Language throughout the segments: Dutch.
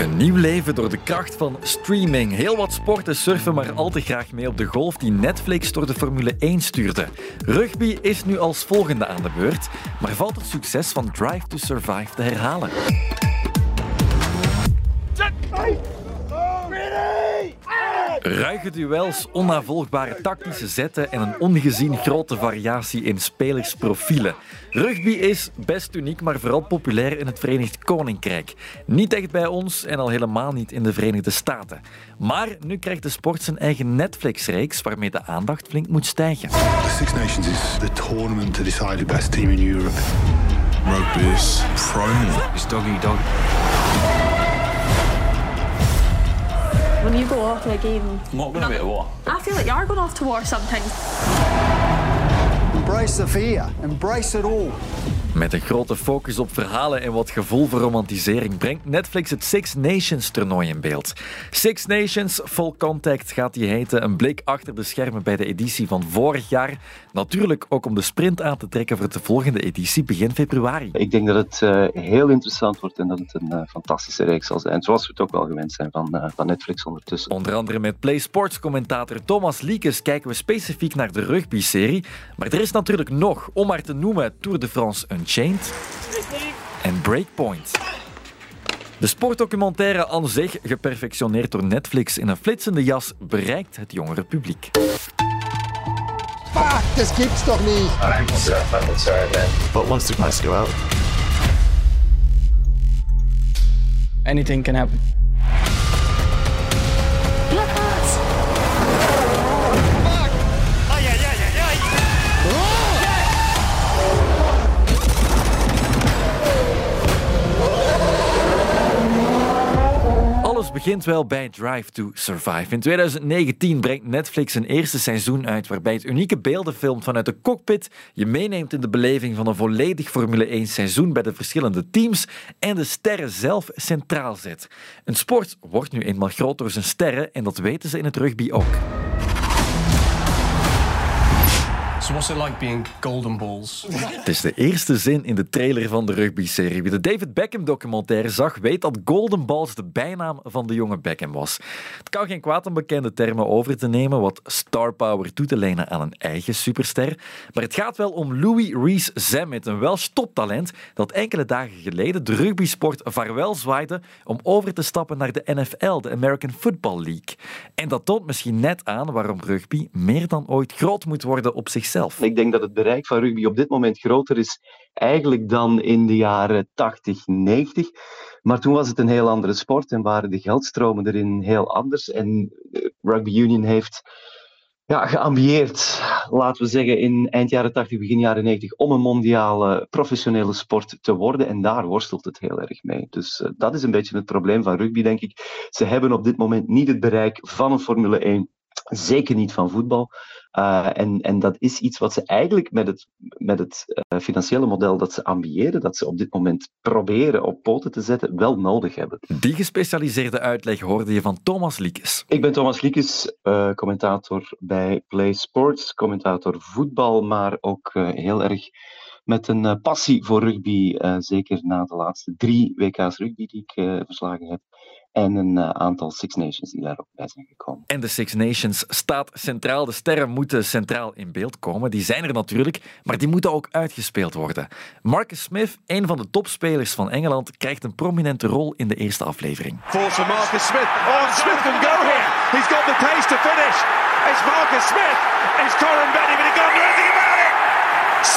Een nieuw leven door de kracht van streaming. Heel wat sporten surfen maar al te graag mee op de golf die Netflix door de Formule 1 stuurde. Rugby is nu als volgende aan de beurt, maar valt het succes van Drive to Survive te herhalen? Ruige duels, onnavolgbare tactische zetten en een ongezien grote variatie in spelersprofielen. Rugby is best uniek, maar vooral populair in het Verenigd Koninkrijk. Niet echt bij ons en al helemaal niet in de Verenigde Staten. Maar nu krijgt de sport zijn eigen Netflix-reeks waarmee de aandacht flink moet stijgen. Six Nations is the tournament to decide the best team in Europe. Rugby is primal. It's dog eat dog. When you go off to a game, I'm not going to be at war. I feel like you are going off to war sometimes. Embrace the fear. Embrace it all. Met een grote focus op verhalen en wat gevoel voor romantisering brengt Netflix het Six Nations toernooi in beeld. Six Nations Full Contact gaat die heten. Een blik achter de schermen bij de editie van vorig jaar. Natuurlijk ook om de sprint aan te trekken voor de volgende editie begin februari. Ik denk dat het eh, heel interessant wordt en dat het een eh, fantastische reeks zal zijn. Zoals we het ook wel gewend zijn van, eh, van Netflix ondertussen. Onder andere met Play Sports commentator Thomas Liekes kijken we specifiek naar de rugby-serie. Maar er is natuurlijk nog, om maar te noemen, Tour de France Unchained en Breakpoint. De sportdocumentaire aan zich, geperfectioneerd door Netflix in een flitsende jas, bereikt het jongere publiek. Fuck, das gibt's doch nicht. But once the go out, Anything can happen. Begint wel bij Drive to Survive. In 2019 brengt Netflix een eerste seizoen uit waarbij het unieke beelden filmt vanuit de cockpit, je meeneemt in de beleving van een volledig Formule 1 seizoen bij de verschillende teams en de sterren zelf centraal zet. Een sport wordt nu eenmaal groot door zijn sterren en dat weten ze in het rugby ook. So what's it like being golden balls? Het is de eerste zin in de trailer van de rugby-serie. Wie de David Beckham-documentaire zag, weet dat Golden Balls de bijnaam van de jonge Beckham was. Het kan geen kwaad om bekende termen over te nemen, wat star power toe te lenen aan een eigen superster. Maar het gaat wel om Louis Rees Zammit, een Welsh toptalent dat enkele dagen geleden de rugbysport vaarwel zwaaide om over te stappen naar de NFL, de American Football League. En dat toont misschien net aan waarom rugby meer dan ooit groot moet worden op zichzelf. Ik denk dat het bereik van rugby op dit moment groter is eigenlijk dan in de jaren 80, 90. Maar toen was het een heel andere sport en waren de geldstromen erin heel anders. En eh, Rugby Union heeft ja, geambieerd, laten we zeggen, in eind jaren 80, begin jaren 90, om een mondiale professionele sport te worden. En daar worstelt het heel erg mee. Dus eh, dat is een beetje het probleem van rugby, denk ik. Ze hebben op dit moment niet het bereik van een Formule 1. Zeker niet van voetbal. Uh, en, en dat is iets wat ze eigenlijk met het, met het uh, financiële model dat ze ambiëren, dat ze op dit moment proberen op poten te zetten, wel nodig hebben. Die gespecialiseerde uitleg hoorde je van Thomas Liekes. Ik ben Thomas Liekes, uh, commentator bij Play Sports, commentator voetbal, maar ook heel erg met een passie voor rugby, zeker na de laatste drie WK's rugby die ik verslagen heb en een aantal Six Nations die daar ook bij zijn gekomen. En de Six Nations staat centraal. De sterren moeten centraal in beeld komen. Die zijn er natuurlijk, maar die moeten ook uitgespeeld worden. Marcus Smith, een van de topspelers van Engeland, krijgt een prominente rol in de eerste aflevering. Force for Marcus Smith. Oh, Smith can go here. He's got the pace to finish. It's Marcus Smith. It's Corin Benny, but he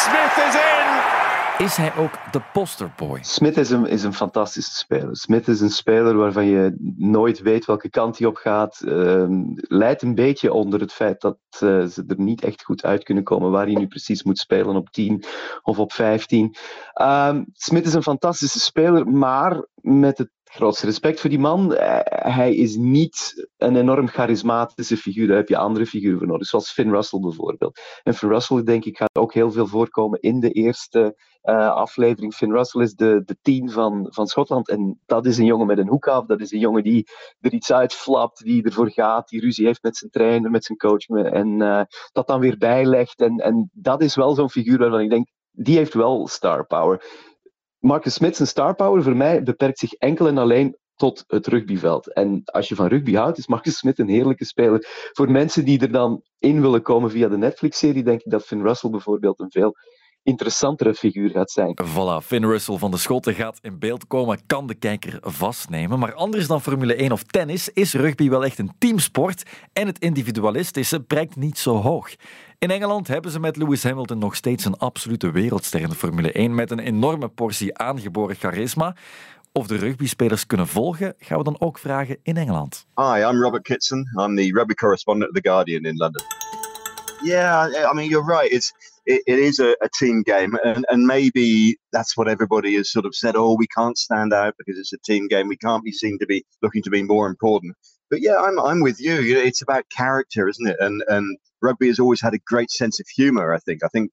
Smith is in. Is hij ook de posterboy? Smith is een, is een fantastische speler. Smith is een speler waarvan je nooit weet welke kant hij op gaat. Uh, leidt een beetje onder het feit dat uh, ze er niet echt goed uit kunnen komen waar hij nu precies moet spelen op 10 of op 15. Uh, Smith is een fantastische speler, maar met het grootste respect voor die man. Hij is niet een enorm charismatische figuur. Daar heb je andere figuren voor nodig, zoals Finn Russell bijvoorbeeld. En Finn Russell, denk ik, gaat ook heel veel voorkomen in de eerste uh, aflevering. Finn Russell is de, de tien van, van Schotland. En dat is een jongen met een hoek af. Dat is een jongen die er iets uitflapt, die ervoor gaat, die ruzie heeft met zijn trainer, met zijn coach. En uh, dat dan weer bijlegt. En, en dat is wel zo'n figuur waarvan ik denk, die heeft wel star power. Marcus Smith, zijn star power voor mij beperkt zich enkel en alleen tot het rugbyveld. En als je van rugby houdt, is Marcus Smith een heerlijke speler. Voor mensen die er dan in willen komen via de Netflix-serie, denk ik dat Finn Russell bijvoorbeeld een veel interessantere figuur gaat zijn. Voilà, Finn Russell van de Schotten gaat in beeld komen, kan de kijker vastnemen. Maar anders dan Formule 1 of tennis is rugby wel echt een teamsport en het individualistische prijkt niet zo hoog. In Engeland hebben ze met Lewis Hamilton nog steeds een absolute wereldster in de Formule 1 met een enorme portie aangeboren charisma. Of de rugbyspelers kunnen volgen, gaan we dan ook vragen in Engeland. Hi, I'm Robert Kitson. I'm the rugby correspondent of The Guardian in London. Yeah, I mean, you're right. It's it, it is a, a, team game, and, and maybe that's what everybody has sort of said. Oh, we can't stand out because it's a team game. We can't be seen to be looking to be more important. But yeah, I'm I'm with you. it's about character, isn't it? And and rugby has always had a great sense of humour. I think. I think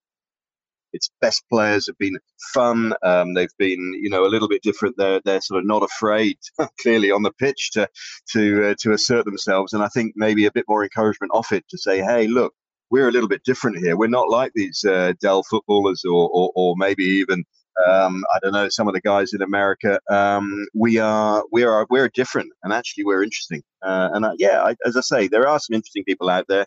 its best players have been fun. Um, they've been, you know, a little bit different. They're they're sort of not afraid, clearly on the pitch to to uh, to assert themselves. And I think maybe a bit more encouragement off it to say, hey, look, we're a little bit different here. We're not like these uh, Dell footballers or, or, or maybe even um, I don't know some of the guys in America. Um, we are we are we're different, and actually we're interesting. Uh, and uh, yeah, I, as I say, there are some interesting people out there.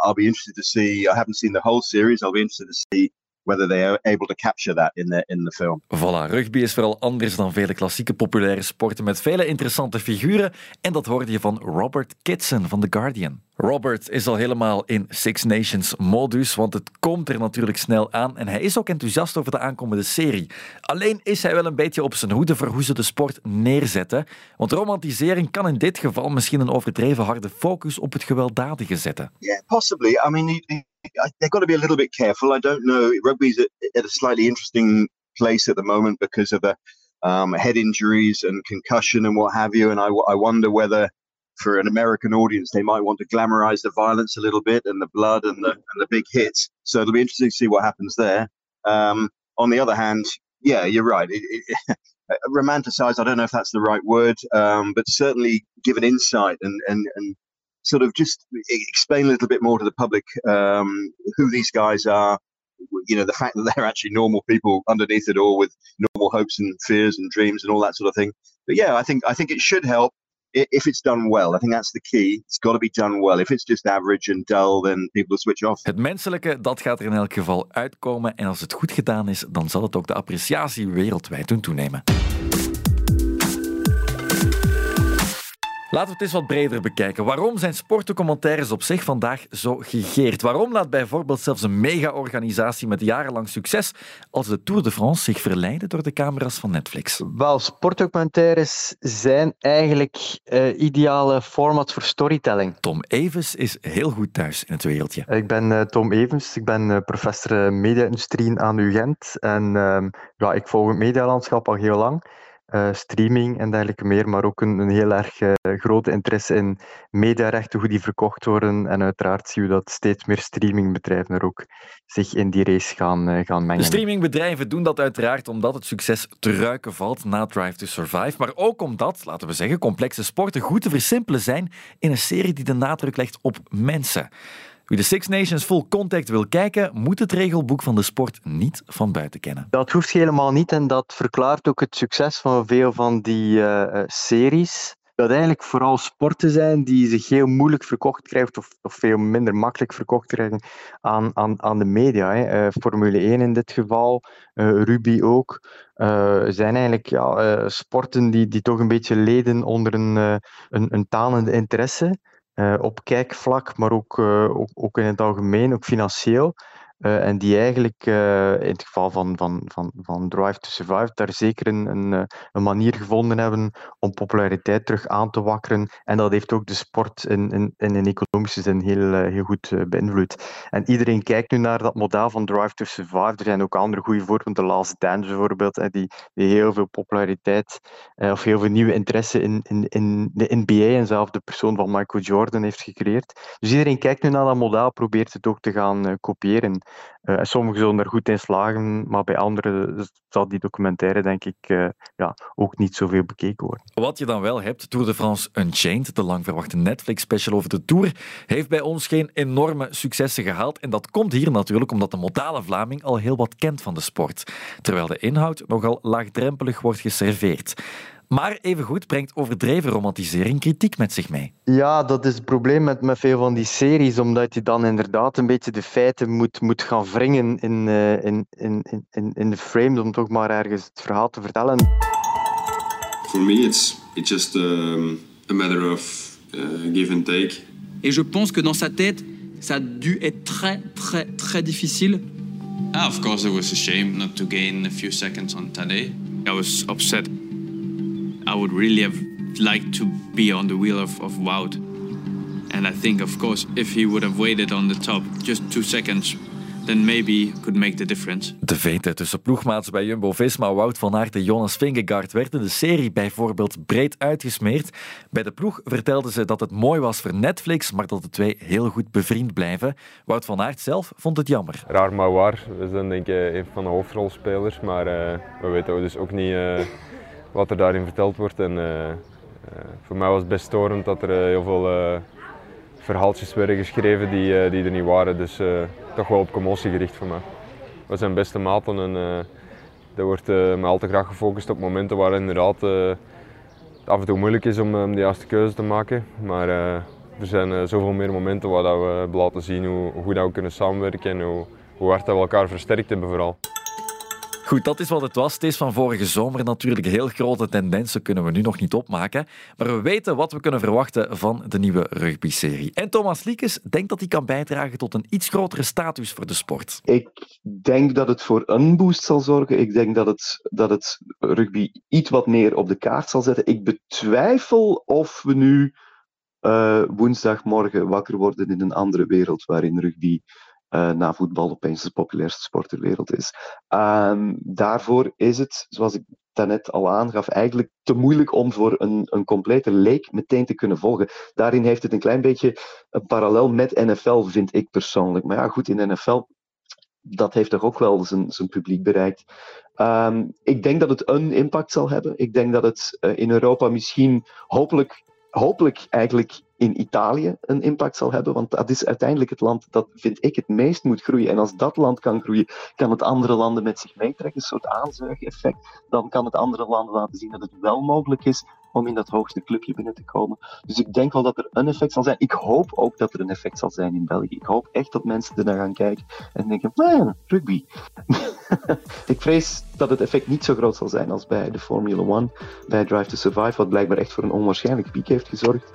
I'll be interested to see. I haven't seen the whole series. I'll be interested to see whether they are able to capture that in the, in the film. Voilà, rugby is vooral anders dan vele klassieke populaire sporten met vele interessante figuren. En dat hoorde je van Robert Kitson van The Guardian. Robert is al helemaal in Six Nations modus, want het komt er natuurlijk snel aan en hij is ook enthousiast over de aankomende serie. Alleen is hij wel een beetje op zijn hoede voor hoe ze de sport neerzetten, want romantisering kan in dit geval misschien een overdreven harde focus op het gewelddadige zetten. Yeah, possibly. I mean, they've got to be a little bit careful. I don't know. Rugby's at a slightly interesting place at the moment because of the um, head injuries and concussion and what have you, and I, I wonder whether for an American audience, they might want to glamorize the violence a little bit and the blood and the and the big hits. So it'll be interesting to see what happens there. Um, on the other hand, yeah, you're right. It, it, romanticize, I don't know if that's the right word, um, but certainly give an insight and, and, and sort of just explain a little bit more to the public um, who these guys are. You know, the fact that they're actually normal people underneath it all with normal hopes and fears and dreams and all that sort of thing. But yeah, I think I think it should help if it's done well. I think that's the key. It's got to be done well. If it's just average and dull, then people switch off. Het menselijke, dat gaat er in elk geval uitkomen. En als het goed gedaan is, dan zal het ook de appreciatie wereldwijd doen toenemen. Laten we het eens wat breder bekijken. Waarom zijn sportdocumentaires op zich vandaag zo gegeerd? Waarom laat bijvoorbeeld zelfs een mega-organisatie met jarenlang succes als de Tour de France zich verleiden door de camera's van Netflix? Wel, sportdocumentaires zijn eigenlijk uh, ideale format voor storytelling. Tom Evans is heel goed thuis in het wereldje. Ik ben uh, Tom Evans, ik ben uh, professor media-industrie aan UGent en ehm, ja, ik volg het medialandschap al heel lang. Uh, streaming en dergelijke meer, maar ook een, een heel erg uh, grote interesse in mediarechten, hoe die verkocht worden. En uiteraard zien we dat steeds meer streamingbedrijven er ook zich in die race gaan, uh, gaan mengen. Streamingbedrijven doen dat uiteraard omdat het succes te ruiken valt na Drive to Survive, maar ook omdat, laten we zeggen, complexe sporten goed te versimpelen zijn in een serie die de nadruk legt op mensen. Wie de Six Nations Full Contact wil kijken, moet het regelboek van de sport niet van buiten kennen. Dat hoeft helemaal niet en dat verklaart ook het succes van veel van die uh, series. Dat eigenlijk vooral sporten zijn die zich heel moeilijk verkocht krijgen of, of veel minder makkelijk verkocht krijgen aan, aan, aan de media. Hè. Uh, Formule 1 in dit geval, uh, Ruby ook. zijn eigenlijk ja, sporten die, die toch een beetje leden onder een, een, een talende interesse. Uh, op kijkvlak, maar ook, uh, ook, ook, in het algemeen, ook financieel. Uh, en die eigenlijk uh, in het geval van, van, van, van Drive to Survive daar zeker een, een, een, manier gevonden hebben om populariteit terug aan te wakkeren. En dat heeft ook de sport in, in, in een economische zin heel, heel goed beïnvloed. En iedereen kijkt nu naar dat model van Drive to Survive. Er zijn ook andere goede voorbeelden, de Last Dance bijvoorbeeld, die, die heel veel populariteit of heel veel nieuwe interesse in, in, in de NBA en zelf de persoon van Michael Jordan heeft gecreëerd. Dus iedereen kijkt nu naar dat model, probeert het ook te gaan kopiëren. Uh, sommigen zullen er goed in slagen, maar bij anderen zal die documentaire denk ik uh, ja, ook niet zoveel bekeken worden. Wat je dan wel hebt, Tour de France Unchained, de lang verwachte Netflix-special over de Tour, heeft bij ons geen enorme successen gehaald. En dat komt hier natuurlijk omdat de modale Vlaming al heel wat kent van de sport, terwijl de inhoud nogal laagdrempelig wordt geserveerd. Maar evengoed brengt overdreven romantisering kritiek met zich mee. Ja, dat is het probleem met, met veel van die series, omdat je dan inderdaad een beetje de feiten moet, moet gaan wringen in, uh, in, in, in, in de frame, om toch maar ergens het verhaal te vertellen. For me, it's, it's just um, a matter of uh, give and take. Et je pense que dans sa tête, ça a dû être très, très, très difficile. Ah, of course, it was a shame not to gain a few seconds on Tadej. I was upset. I would really have liked to be on the wheel of, of Wout. And I think, of course, if he would have waited on the top just two seconds, then maybe could make the difference. De veten tussen ploegmaats bij Jumbo-Visma, Wout van Aert en Jonas Vingegaard werden de serie bijvoorbeeld breed uitgesmeerd. Bij de ploeg vertelden ze dat het mooi was voor Netflix, maar dat de twee heel goed bevriend blijven. Wout van Aert zelf vond het jammer. Raar maar waar. We zijn denk ik een van de hoofdrolspelers, maar uh, we weten dus ook niet uh, wat er daarin verteld wordt. En, uh, voor mij was het best storend dat er heel veel verhaaltjes werden geschreven die, die er niet waren. Dus toch wel op commotie gericht voor mij. We zijn beste maten en uh, er wordt uh, me al te graag gefocust op momenten waar inderdaad uh, het af en toe moeilijk is om de juiste keuze te maken. Maar er zijn zoveel meer momenten waar dat we laten zien hoe, hoe dat we kunnen samenwerken en hoe, hoe hard dat we elkaar versterkt hebben vooral. Goed, dat is wat het was. Het is van vorige zomer natuurlijk. Heel grote tendensen kunnen we nu nog niet opmaken. Maar we weten wat we kunnen verwachten van de nieuwe rugby-serie. En Thomas Liekes denkt dat hij kan bijdragen tot een iets grotere status voor de sport. Ik denk dat het voor een boost zal zorgen. Ik denk dat het, dat het rugby iets wat meer op de kaart zal zetten. Ik betwijfel of we nu uh, woensdagmorgen wakker worden in een andere wereld waarin rugby uh, na voetbal opeens de populairste sport ter wereld is. Um, daarvoor is het, zoals ik daarnet al aangaf, eigenlijk te moeilijk om voor een, een complete leek meteen te kunnen volgen. Daarin heeft het een klein beetje een parallel met NFL, vind ik persoonlijk. Maar ja, goed, in NFL dat heeft toch ook wel zijn, zijn publiek bereikt. Um, ik denk dat het een impact zal hebben. Ik denk dat het uh, in Europa misschien hopelijk, hopelijk eigenlijk in Italië een impact zal hebben. Want dat is uiteindelijk het land dat, vind ik, het meest moet groeien. En als dat land kan groeien, kan het andere landen met zich meetrekken. Een soort aanzuigeffect. Dan kan het andere landen laten zien dat het wel mogelijk is om in dat hoogste clubje binnen te komen. Dus ik denk wel dat er een effect zal zijn. Ik hoop ook dat er een effect zal zijn in België. Ik hoop echt dat mensen er naar gaan kijken en denken, nou rugby. ik vrees dat het effect niet zo groot zal zijn als bij de Formula One, bij Drive to Survive, wat blijkbaar echt voor een onwaarschijnlijk piek heeft gezorgd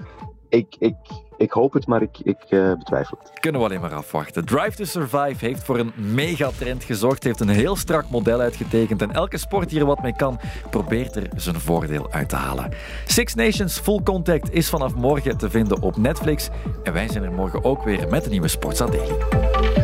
ik, ik, ik hoop het, maar ik, ik uh, betwijfel het. Kunnen we alleen maar afwachten. Drive to Survive heeft voor een megatrend gezorgd, heeft een heel strak model uitgetekend en elke sport die er wat mee kan, probeert er zijn voordeel uit te halen. Six Nations Full Contact is vanaf morgen te vinden op Netflix en wij zijn er morgen ook weer met een nieuwe Sportsa Daily.